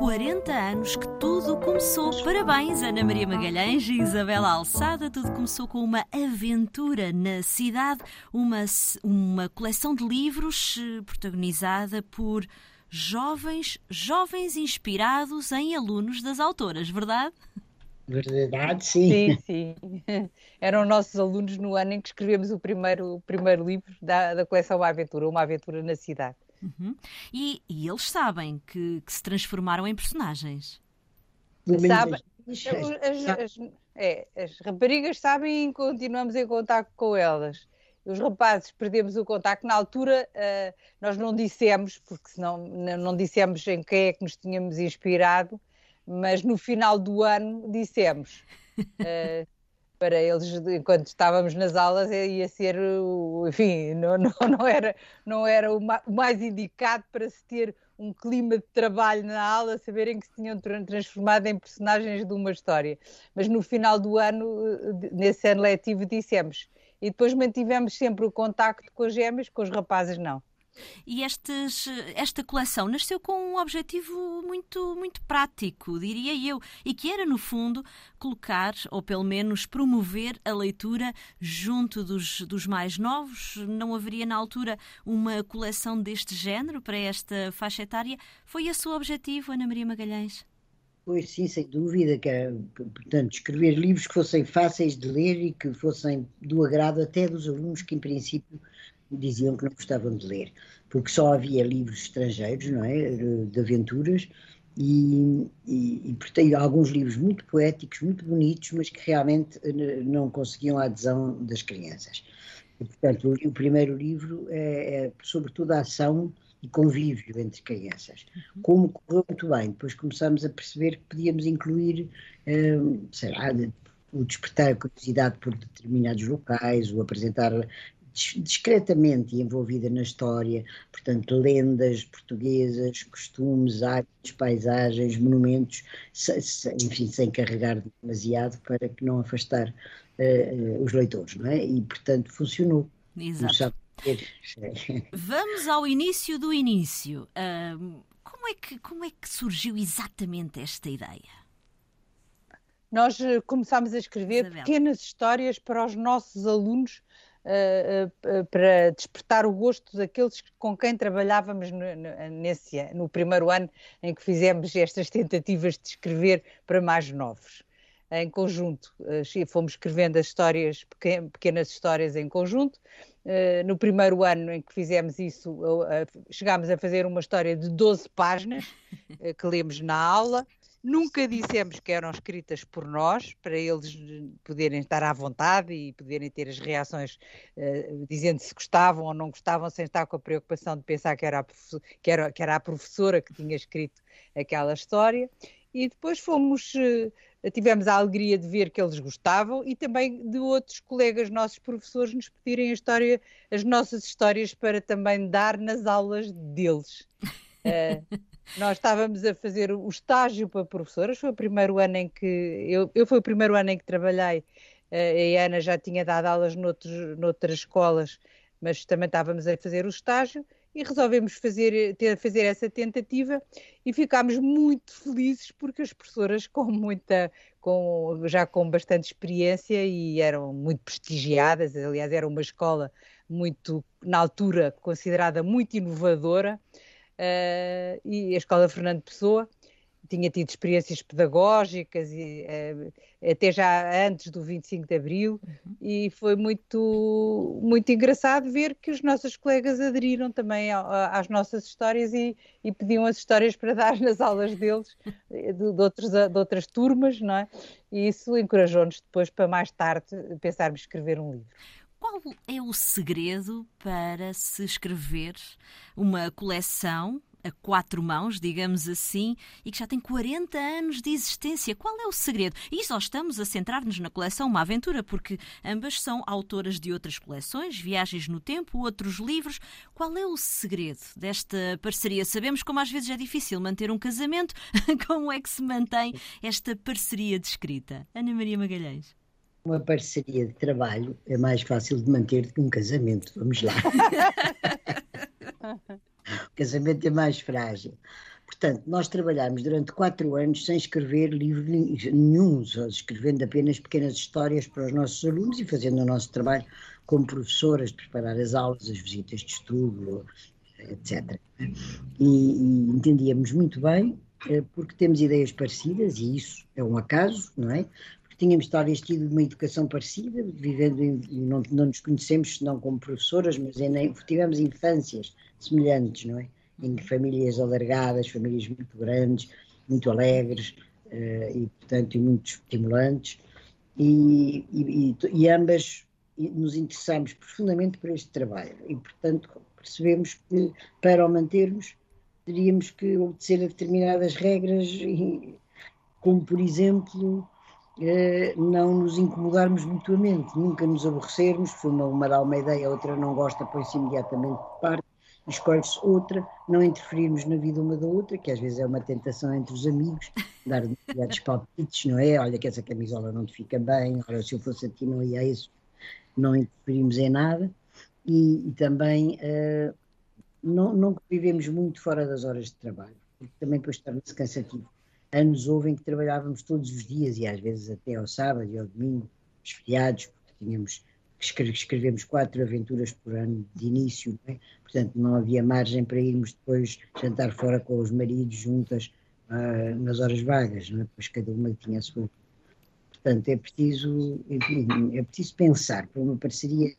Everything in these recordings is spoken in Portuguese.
40 anos que tudo começou. Parabéns, Ana Maria Magalhães e Isabela Alçada. Tudo começou com uma aventura na cidade, uma, uma coleção de livros eh, protagonizada por jovens, jovens inspirados em alunos das autoras, verdade? Verdade, sim. Sim, sim. Eram nossos alunos no ano em que escrevemos o primeiro, o primeiro livro da, da coleção Uma Aventura, Uma Aventura na Cidade. Uhum. E, e, eles sabem que, que, se transformaram em personagens. Sabem. As, as, é, as raparigas sabem e continuamos em contato com elas. Os rapazes perdemos o contacto. Na altura, uh, nós não dissemos, porque senão não dissemos em quem é que nos tínhamos inspirado, mas no final do ano dissemos. Uh, para eles, enquanto estávamos nas aulas, ia ser, enfim, não, não, não era, não era o, mais indicado para se ter um clima de trabalho na aula, saberem que se tinham transformado em personagens de uma história. Mas no final do ano, eh, nesse ano letivo, dissemos. E depois mantivemos sempre o contacto com as gêmeas, com os rapazes não. E estes, esta coleção nasceu com um objetivo muito, muito prático, diria eu, e que era, no fundo, colocar, ou pelo menos promover a leitura junto dos, dos mais novos. Não haveria, na altura, uma coleção deste género para esta faixa etária. Foi esse o objetivo, Ana Maria Magalhães? Pois sim, sem dúvida, que era, portanto, escrever livros que fossem fáceis de ler e que fossem do agrado até dos alunos que, em princípio, diziam que não gostavam de ler, porque só havia livros estrangeiros, não é, de aventuras, e, e, e portanto, alguns livros muito poéticos, muito bonitos, mas que realmente eh, não conseguiam a adesão das crianças. E, portanto, o, o primeiro livro é, é, sobretudo a ação e convívio entre crianças. Uhum. Como correu muito bem, depois começamos a perceber que podíamos incluir, um, sei lá, o despertar a curiosidade por determinados locais, o apresentar discretamente envolvida na história, portanto, lendas portuguesas, costumes, hábitos, paisagens, monumentos, enfim, sem carregar demasiado para que não afastar uh, os leitores, não é? E, portanto, funcionou. Exato. Vamos ao início do início. Uh, como, é que, como é que surgiu exatamente esta ideia? Nós eh, começámos a escrever Isabel. pequenas histórias para os nossos alunos uh, para despertar o gosto daqueles com quem trabalhávamos no, nesse, no primeiro ano em que fizemos estas tentativas de escrever para mais novos. Em conjunto, fomos escrevendo as histórias, pequenas histórias em conjunto. No primeiro ano em que fizemos isso, chegámos a fazer uma história de 12 páginas que lemos na aula Nunca dissemos que eram escritas por nós, para eles poderem estar à vontade e poderem ter as reações uh, dizendo se gostavam ou não gostavam, sem estar com a preocupação de pensar que era, a que era, que era a professora que tinha escrito aquela história. E depois fomos, uh, tivemos a alegria de ver que eles gostavam e também de outros colegas nossos professores nos pedirem história, as nossas histórias para também dar nas aulas deles. Uh, Nós estávamos a fazer o estágio para professoras, foi o primeiro ano em que eu, eu foi o primeiro ano em que trabalhei. Eh, a Ana já tinha dado aulas noutros, noutras escolas, mas também estávamos a fazer o estágio e resolvemos fazer, ter, fazer essa tentativa e ficámos muito felizes porque as professoras com muita, com, já com bastante experiência e eram muito prestigiadas, aliás era uma escola muito, na altura, considerada muito inovadora, uh, e a Escola Fernando Pessoa tinha tido experiências pedagógicas e, uh, até já antes do 25 de Abril uhum. e foi muito muito engraçado ver que os nossos colegas aderiram também às nossas histórias e, e, pediam as histórias para dar nas aulas deles de, de, outros, de outras turmas, não é? E isso encorajou-nos depois para mais tarde pensarmos escrever um livro. Qual é o segredo para se escrever uma coleção a quatro mãos, digamos assim, e que já tem 40 anos de existência. Qual é o segredo? E só estamos a centrar-nos na coleção Uma Aventura, porque ambas são autoras de outras coleções, Viagens no Tempo, outros livros. Qual é o segredo desta parceria? Sabemos como às vezes é difícil manter um casamento. Como é que se mantém esta parceria de escrita? Ana Maria Magalhães uma parceria de trabalho é mais fácil de manter do que um casamento. Vamos lá. o casamento é mais frágil. Portanto, nós trabalhámos durante quatro anos sem escrever livro nenhum, só escrevendo apenas pequenas histórias para os nossos alunos e fazendo o nosso trabalho como professoras, de preparar as aulas, as visitas de estudo, etc. E, e entendíamos muito bem, eh, porque temos ideias parecidas, e isso é um acaso, não é? Tínhamos talvez tido uma educação parecida, vivendo, não, não nos conhecemos senão como professoras, mas em, tivemos infâncias semelhantes, não é? em famílias alargadas, famílias muito grandes, muito alegres uh, e, portanto, muito estimulantes. E, e, e, ambas nos interessamos profundamente por este trabalho e, portanto, percebemos que para o mantermos teríamos que obedecer a determinadas regras, como, por exemplo, não nos incomodarmos mutuamente, nunca nos aborrecermos, se uma, dá uma ideia, a outra não gosta, põe-se imediatamente de parte, escolhe-se outra, não interferirmos na vida uma da outra, que às vezes é uma tentação entre os amigos, dar demasiados palpites, não é? Olha que essa camisola não te fica bem, olha, se eu fosse a ti não ia isso, não interferimos em nada, e, e também uh, não, não vivemos muito fora das horas de trabalho, porque também depois torna-se cansativo. Anos houve em que trabalhávamos todos os dias e às vezes até ao sábado e ao domingo, os feriados, porque tínhamos escrevemos quatro aventuras por ano de início, é? portanto não havia margem para irmos depois jantar fora com os maridos juntas uh, nas horas vagas, não é? pois cada uma tinha a sua. Portanto, é preciso, é preciso pensar, para uma parceria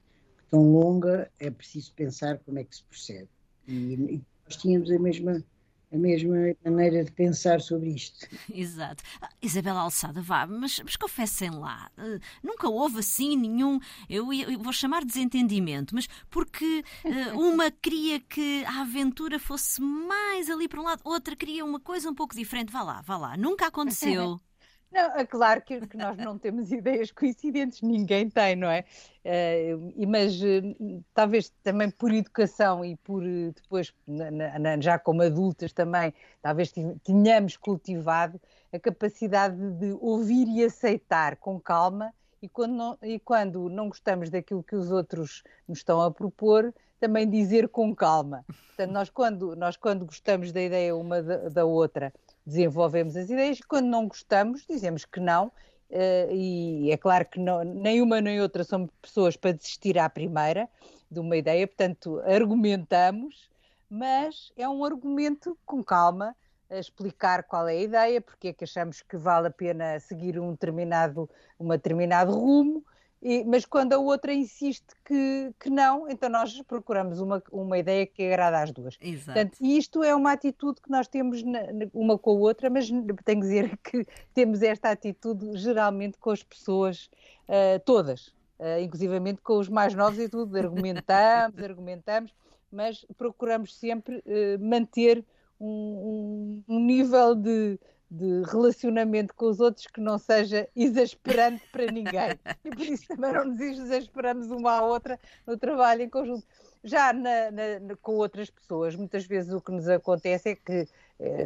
tão longa, é preciso pensar como é que se procede. E, e nós tínhamos a mesma a mesma maneira de pensar sobre isto. Exato. Ah, Isabela Alçada, vá, mas, mas confessem lá, uh, nunca houve assim nenhum, eu, eu, vou chamar de desentendimento, mas porque uh, uma queria que a aventura fosse mais ali para um lado, outra queria uma coisa um pouco diferente. Vá lá, vá lá. Nunca aconteceu. Não, é claro que, que, nós não temos ideias coincidentes, ninguém tem, não é? Uh, mas uh, talvez também por educação e por uh, depois, na, na, já como adultas também, talvez tenhamos cultivado a capacidade de ouvir e aceitar com calma e quando não, e quando não gostamos daquilo que os outros nos estão a propor, também dizer com calma. Portanto, nós quando, nós quando gostamos da ideia uma da, da outra desenvolvemos as ideias e quando não gostamos dizemos que não Uh, e é claro que não, nem uma nem outra são pessoas para desistir à primeira de uma ideia, portanto, argumentamos, mas é um argumento com calma, explicar qual é a ideia, porque é que achamos que vale a pena seguir um determinado, uma determinado rumo, e, mas quando a outra insiste que, que não, então nós procuramos uma, uma ideia que agrada às duas. Exato. Portanto, isto é uma atitude que nós temos na, uma com a outra, mas tenho que dizer que temos esta atitude geralmente com as pessoas uh, todas, uh, inclusivamente com os mais novos e tudo, argumentamos, argumentamos, mas procuramos sempre uh, manter um, um, um nível de de relacionamento com os outros que não seja exasperante para ninguém. E por isso também não nos exasperamos uma à outra no trabalho em conjunto. Já na, na, com outras pessoas, muitas vezes o que nos acontece é que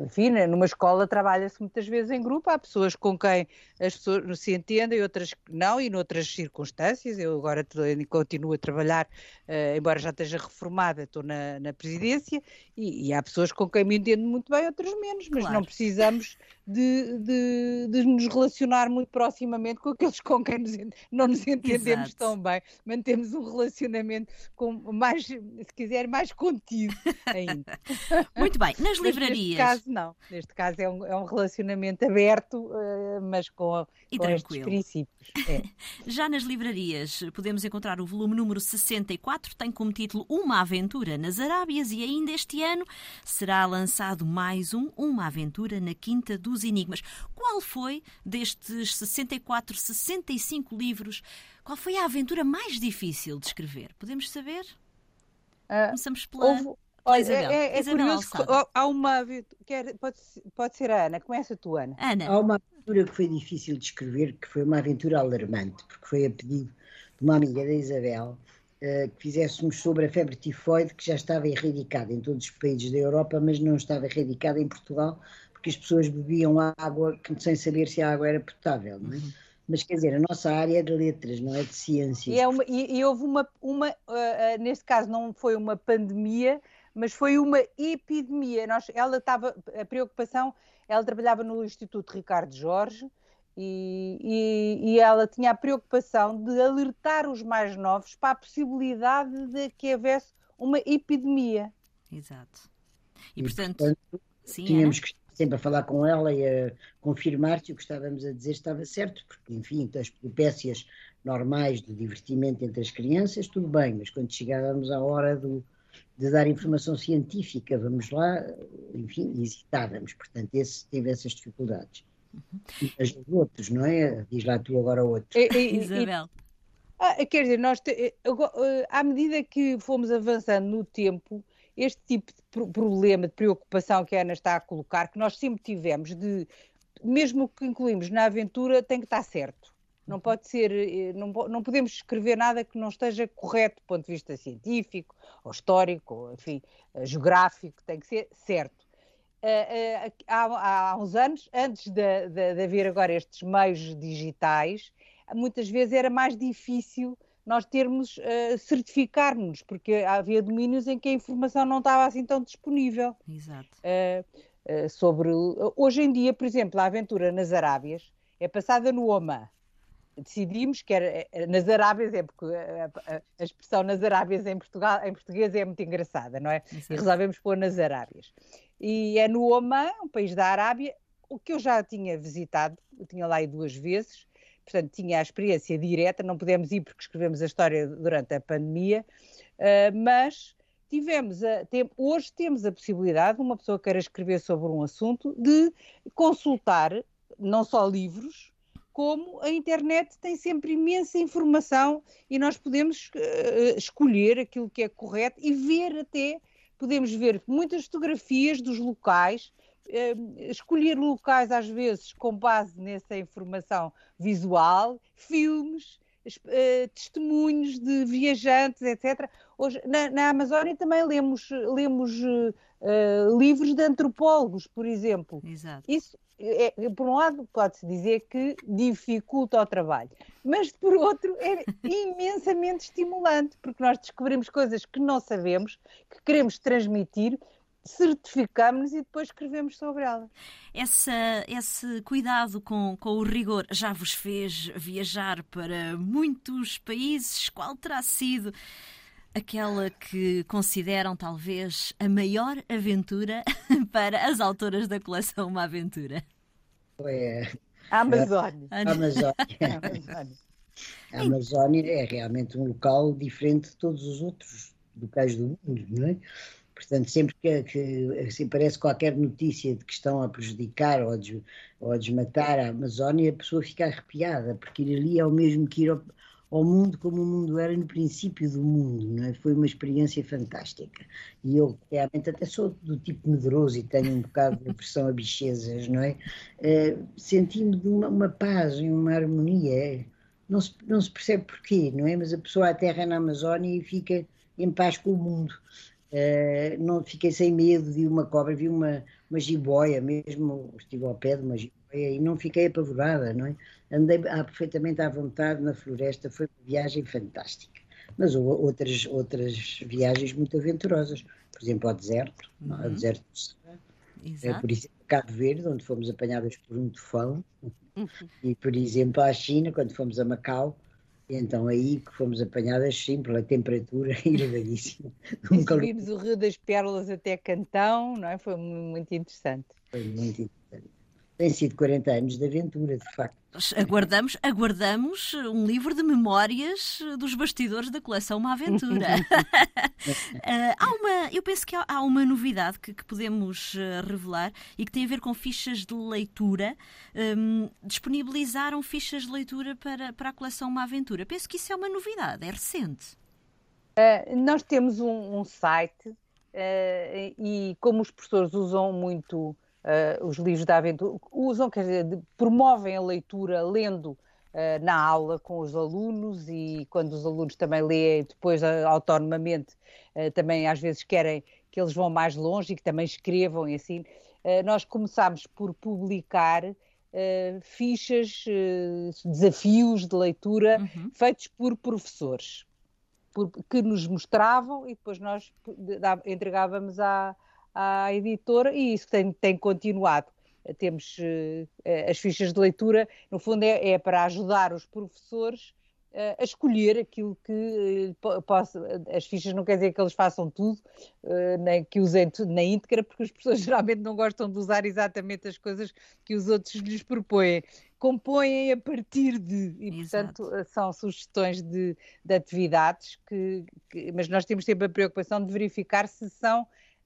enfim, né, numa escola trabalha-se muitas vezes em grupo, há pessoas com quem as pessoas se entendem, outras não, e noutras circunstâncias. Eu agora continuo a trabalhar, uh, embora já esteja reformada, estou na, na presidência, e, e, há pessoas com quem me entendo muito bem, outras menos, mas claro. não precisamos de, de, de, nos relacionar muito proximamente com aqueles com quem nos, não nos entendemos Exato. tão bem. Mantemos um relacionamento com mais, se quiser, mais contido ainda. Muito bem, nas livrarias caso, não. Neste caso é um, é um relacionamento aberto, uh, mas com, e com estes princípios. É. Já nas livrarias podemos encontrar o volume número 64, tem como título Uma Aventura nas Arábias e ainda este ano será lançado mais um, Uma Aventura na Quinta dos Enigmas. Qual foi destes 64, 65 livros, qual foi a aventura mais difícil de escrever? Podemos saber? Uh, Começamos pela... Houve, Olha, Isabel. É, é, é curioso que há uma. Quer, pode, pode ser a Ana, começa tu, Ana. Ana. Há uma aventura que foi difícil de escrever, que foi uma aventura alarmante, porque foi a pedido de uma amiga da Isabel uh, que fizéssemos sobre a febre tifoide, que já estava erradicada em todos os países da Europa, mas não estava erradicada em Portugal, porque as pessoas bebiam água sem saber se a água era potável, não é? Uhum. Mas quer dizer, a nossa área é de letras, não é de ciências. E, é uma, e, e houve uma, uma uh, uh, neste caso não foi uma pandemia, mas foi uma epidemia. Nós, ela estava, a preocupação, ela trabalhava no Instituto Ricardo Jorge e, e, e, ela tinha a preocupação de alertar os mais novos para a possibilidade de que houvesse uma epidemia. Exato. E, portanto, portanto sim, tínhamos que sempre a falar com ela e a confirmar se o que estávamos a dizer estava certo, porque, enfim, as peripécias normais do divertimento entre as crianças, tudo bem, mas quando chegávamos à hora do, de dar informação científica, vamos lá, enfim, hesitávamos. Portanto, esse teve essas dificuldades. Uhum. Mas os outros, não é? Diz lá tu agora outro. Isabel. Ah, quer dizer, nós te, eh, eh, à medida que fomos avançando no tempo, este tipo de problema, de preocupação que a Ana está a colocar, que nós sempre tivemos, de mesmo o que incluímos na aventura tem que estar certo. Não pode ser, eh, não, não podemos escrever nada que não esteja correto do ponto de vista científico, ou histórico, ou enfim, eh, geográfico, tem que ser certo. Eh, há, há uns anos, antes de, de, de haver agora estes meios digitais, muitas vezes era mais difícil nós termos, uh, certificarmos, porque havia domínios em que a informação não estava assim tão disponível. Exato. Uh, uh, sobre, hoje em dia, por exemplo, a aventura nas Arábias é passada no Oman decidimos que era nas Arábias, é porque a, a, a, expressão nas Arábias em, Portugal, em português é muito engraçada, não é? Exato. E resolvemos pôr nas Arábias. E é no Oman, um país da Arábia, o que eu já tinha visitado, eu tinha lá ido duas vezes, portanto tinha a experiência direta, não pudemos ir porque escrevemos a história durante a pandemia, uh, mas tivemos a, tem, hoje temos a possibilidade, uma pessoa queira escrever sobre um assunto, de consultar não só livros, como a internet tem sempre imensa informação e nós podemos uh, escolher aquilo que é correto e ver até, podemos ver muitas fotografias dos locais, escolher locais às vezes com base nessa informação visual, filmes, uh, testemunhos de viajantes, etc. Hoje, na, na Amazónia também lemos, lemos livros de antropólogos, por exemplo. Exato. Isso é, por um lado, pode-se dizer que dificulta o trabalho, mas por outro, é imensamente estimulante, porque nós descobrimos coisas que não sabemos, que queremos transmitir, certificamos e depois escrevemos sobre elas. Essa, esse cuidado com, com o rigor já vos fez viajar para muitos países? Qual terá sido aquela que consideram talvez a maior aventura para as autoras da coleção Uma Aventura? É, a Amazónia. A Amazónia. A Amazónia é realmente um local diferente de todos os outros locais do mundo, não é? Portanto, sempre que, que assim, aparece qualquer notícia de que estão a prejudicar ou a, des, ou a desmatar a Amazónia, a pessoa fica arrepiada, porque ir ali é o mesmo que ir ao, ao mundo como o mundo era no princípio do mundo, é? Foi uma experiência fantástica. E eu realmente até sou do tipo medroso e tenho um bocado de aversão a bichezas, não é? Uh, Senti-me de uma, uma, paz e uma harmonia. Não se, não se percebe porquê, não é? Mas a pessoa aterra na Amazónia e fica em paz com o mundo. Uh, não fiquei sem medo, vi uma cobra, vi uma, uma jiboia mesmo, estive ao pé de uma jiboia e não fiquei apavorada, não é? Andei ah, perfeitamente à vontade na floresta, foi uma viagem fantástica. Mas houve outras, outras viagens muito aventurosas, por exemplo, ao deserto, uhum. ao deserto do Sahara, é, por exemplo, Cabo Verde, onde fomos apanhadas por um tufão, uhum. e por exemplo, à China, quando fomos a Macau, e então aí que fomos apanhadas sim pela temperatura elevadíssima. Subimos o Rio das Pérolas até Cantão, não é? Foi muito interessante. Foi muito interessante. Tem sido 40 anos de aventura, de facto. Aguardamos, aguardamos um livro de memórias dos bastidores da coleção Uma Aventura. uh, há uma, eu penso que há, há uma novidade que, que, podemos eh, revelar e que tem a ver com fichas de leitura. Um, disponibilizaram fichas de leitura para, para a coleção Uma Aventura. Penso que isso é uma novidade, é recente. Uh, nós temos um, um site uh, e como os professores usam muito uh, os livros da aventura, usam, quer dizer, promovem a leitura lendo uh, na aula com os alunos e quando os alunos também leem depois uh, autonomamente, também às vezes querem que eles vão mais longe e que também escrevam e assim. nós começámos por publicar fichas, desafios de leitura uhum. feitos por professores. que nos mostravam e depois nós entregávamos à, à editora e isso tem, tem continuado. Temos uh, as fichas de leitura, no fundo é, é para ajudar os professores a escolher aquilo que possa. As fichas não quer dizer que eles façam tudo, nem que usem tudo na íntegra, porque as pessoas geralmente não gostam de usar exatamente as coisas que os outros lhes propõem. Compõem a partir de, e Exato. portanto são sugestões de, de atividades, que, que, mas nós temos sempre a preocupação de verificar se são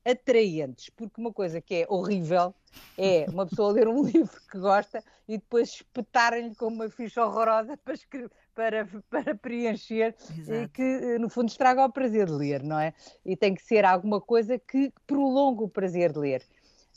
atraentes, porque uma coisa que é horrível é uma pessoa ler um livro que gosta e depois espetarem-lhe com uma ficha horrorosa para, para, para preencher Exato. e que, no fundo, estraga o prazer de ler, não é? E tem que ser alguma coisa que prolongue o prazer de ler.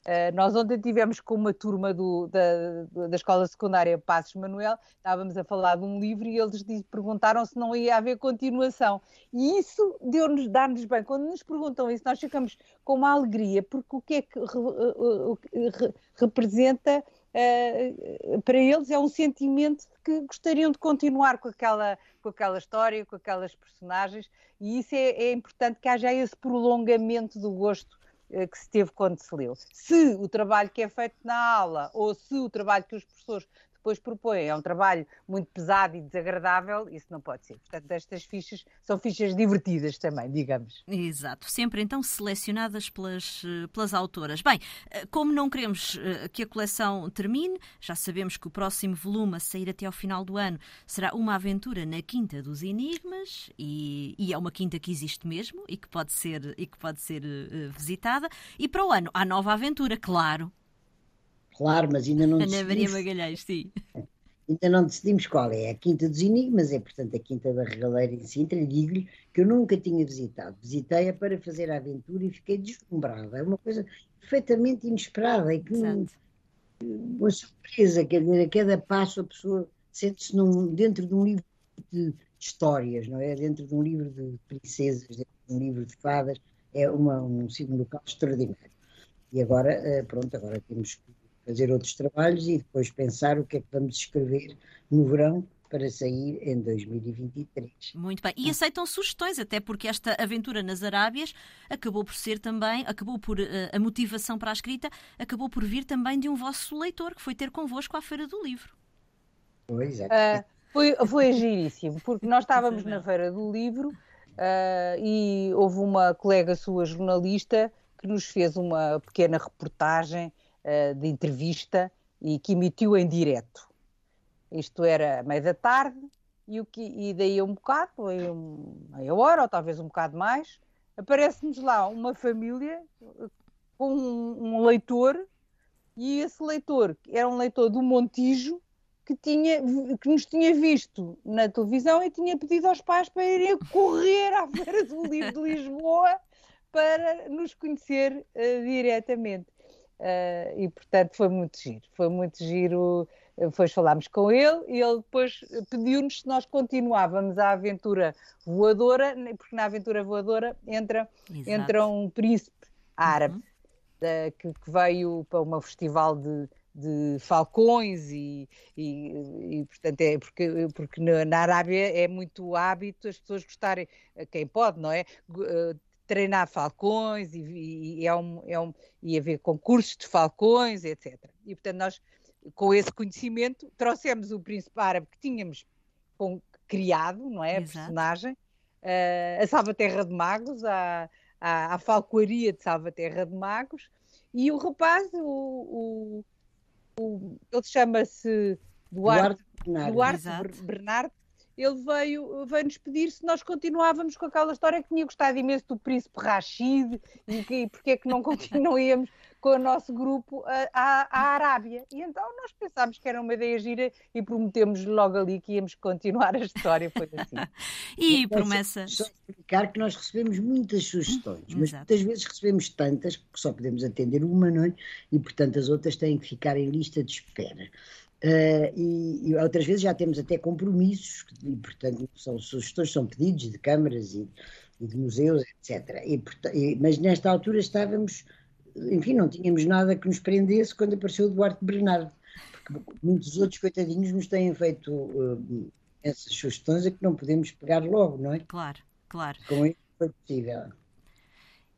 Uh, nós ontem tivemos com uma turma do, da, da escola secundária Passos Manuel, estávamos a falar de um livro e eles perguntaram se não ia haver continuação. E isso deu-nos, dá-nos bem. Quando nos perguntam isso, nós ficamos com uma alegria, porque o que é que re, re, representa uh, para eles é um sentimento de que gostariam de continuar com aquela, com aquela história, com aquelas personagens, e isso é, é importante que haja esse prolongamento do gosto eh, que se teve quando se leu. Se o trabalho que é feito na aula ou se o trabalho que os professores depois propõem é um trabalho muito pesado e desagradável, isso não pode ser. Portanto, estas fichas são fichas divertidas também, digamos. Exato, sempre então selecionadas pelas, eh, pelas autoras. Bem, eh, como não queremos eh, que a coleção termine, já sabemos que o próximo volume a sair até ao final do ano será uma aventura na Quinta dos Enigmas e, e é uma quinta que existe mesmo e que pode ser, e que pode ser visitada. E para o ano há nova aventura, claro, Claro, mas ainda não Ana decidimos... Maria Magalhães, sim. Ainda não decidimos qual é. A Quinta dos Enigmas é, portanto, a Quinta da Regaleira em Sintra. Digo-lhe que eu nunca tinha visitado. Visitei-a para fazer a aventura e fiquei deslumbrada. É uma coisa perfeitamente inesperada e que uma surpresa. Quer dizer, a cada passo a pessoa sente-se dentro de um livro de histórias, não é? Dentro de um livro de princesas, dentro de um livro de fadas. É uma, um, um local extraordinário. E agora, eh, pronto, agora temos que fazer outros trabalhos e depois pensar o que é que vamos escrever no verão para sair em 2023. Muito bem. E aceitam sugestões, até porque esta aventura nas Arábias acabou por ser também, acabou por, uh, a motivação para a escrita acabou por vir também de um vosso leitor que foi ter convosco à Feira do Livro. Pois é. Uh, foi, foi giríssimo, porque nós estávamos na Feira do Livro uh, e houve uma colega sua jornalista que nos fez uma pequena reportagem uh, de entrevista e que emitiu em direto. Isto era meia da tarde e, o que, e daí um bocado, aí um, meia hora ou talvez um bocado mais, aparece-nos lá uma família eh, com um, um, leitor e esse leitor era um leitor do Montijo que, tinha, que nos tinha visto na televisão e tinha pedido aos pais para irem correr à Feira do Livro de Lisboa para nos conhecer uh, diretamente. Uh, e portanto foi muito giro, foi muito giro. Depois falámos com ele e ele depois pediu-nos se nós continuávamos a aventura voadora, porque na aventura voadora entra, entra um príncipe árabe uhum. uh, que, que, veio para um festival de, de falcões e, e, e, portanto é porque, porque na Arábia é muito hábito as pessoas gostarem, quem pode, não é? Uh, treinar falcões e, e, é um, é um, e haver concursos de falcões, etc. E, portanto, nós, com esse conhecimento, trouxemos o príncipe árabe que tínhamos com, criado, não é? A Exato. personagem, uh, a Salvaterra de Magos, a, a, a Falcoaria de Salvaterra de Magos, e o rapaz, o, o, o ele chama-se Duarte, Duarte, Duarte Bernardo, ele veio, veio nos pedir se nós continuávamos com aquela história que tinha gostado imenso do príncipe Rashid e, que, porque é que não continuíamos com o nosso grupo à, à Arábia. E então nós pensámos que era uma ideia gira e prometemos logo ali que íamos continuar a história. Foi assim. e promessa. Só explicar que nós recebemos muitas sugestões, mas Exato. muitas vezes recebemos tantas que só podemos atender uma, não é? E portanto as outras têm que ficar em lista de espera. Uh, e, e, outras vezes já temos até compromissos, e portanto são sugestões, são pedidos de câmaras e, e de museus, etc. E, mas nesta altura estávamos, enfim, não tínhamos nada que nos prendesse quando apareceu o Duarte Bernardo, porque muitos outros coitadinhos nos têm feito uh, essas sugestões a que não podemos pegar logo, não é? Claro. Claro. Com isso foi possível.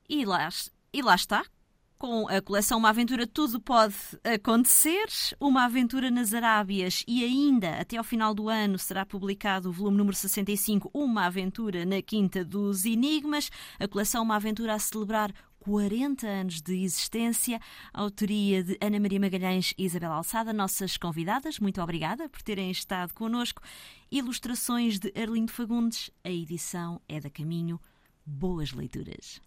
E lá, e lá está, com a coleção Uma Aventura Tudo Pode Acontecer, Uma Aventura nas Arábias e ainda até ao final do ano será publicado o volume número 65, Uma Aventura na Quinta dos Enigmas, a coleção Uma Aventura a celebrar 40 anos de existência, autoria de Ana Maria Magalhães e Isabel Alçada, nossas convidadas. Muito obrigada por terem estado connosco. Ilustrações de Arlindo Fagundes, a edição é da Caminho. Boas leituras.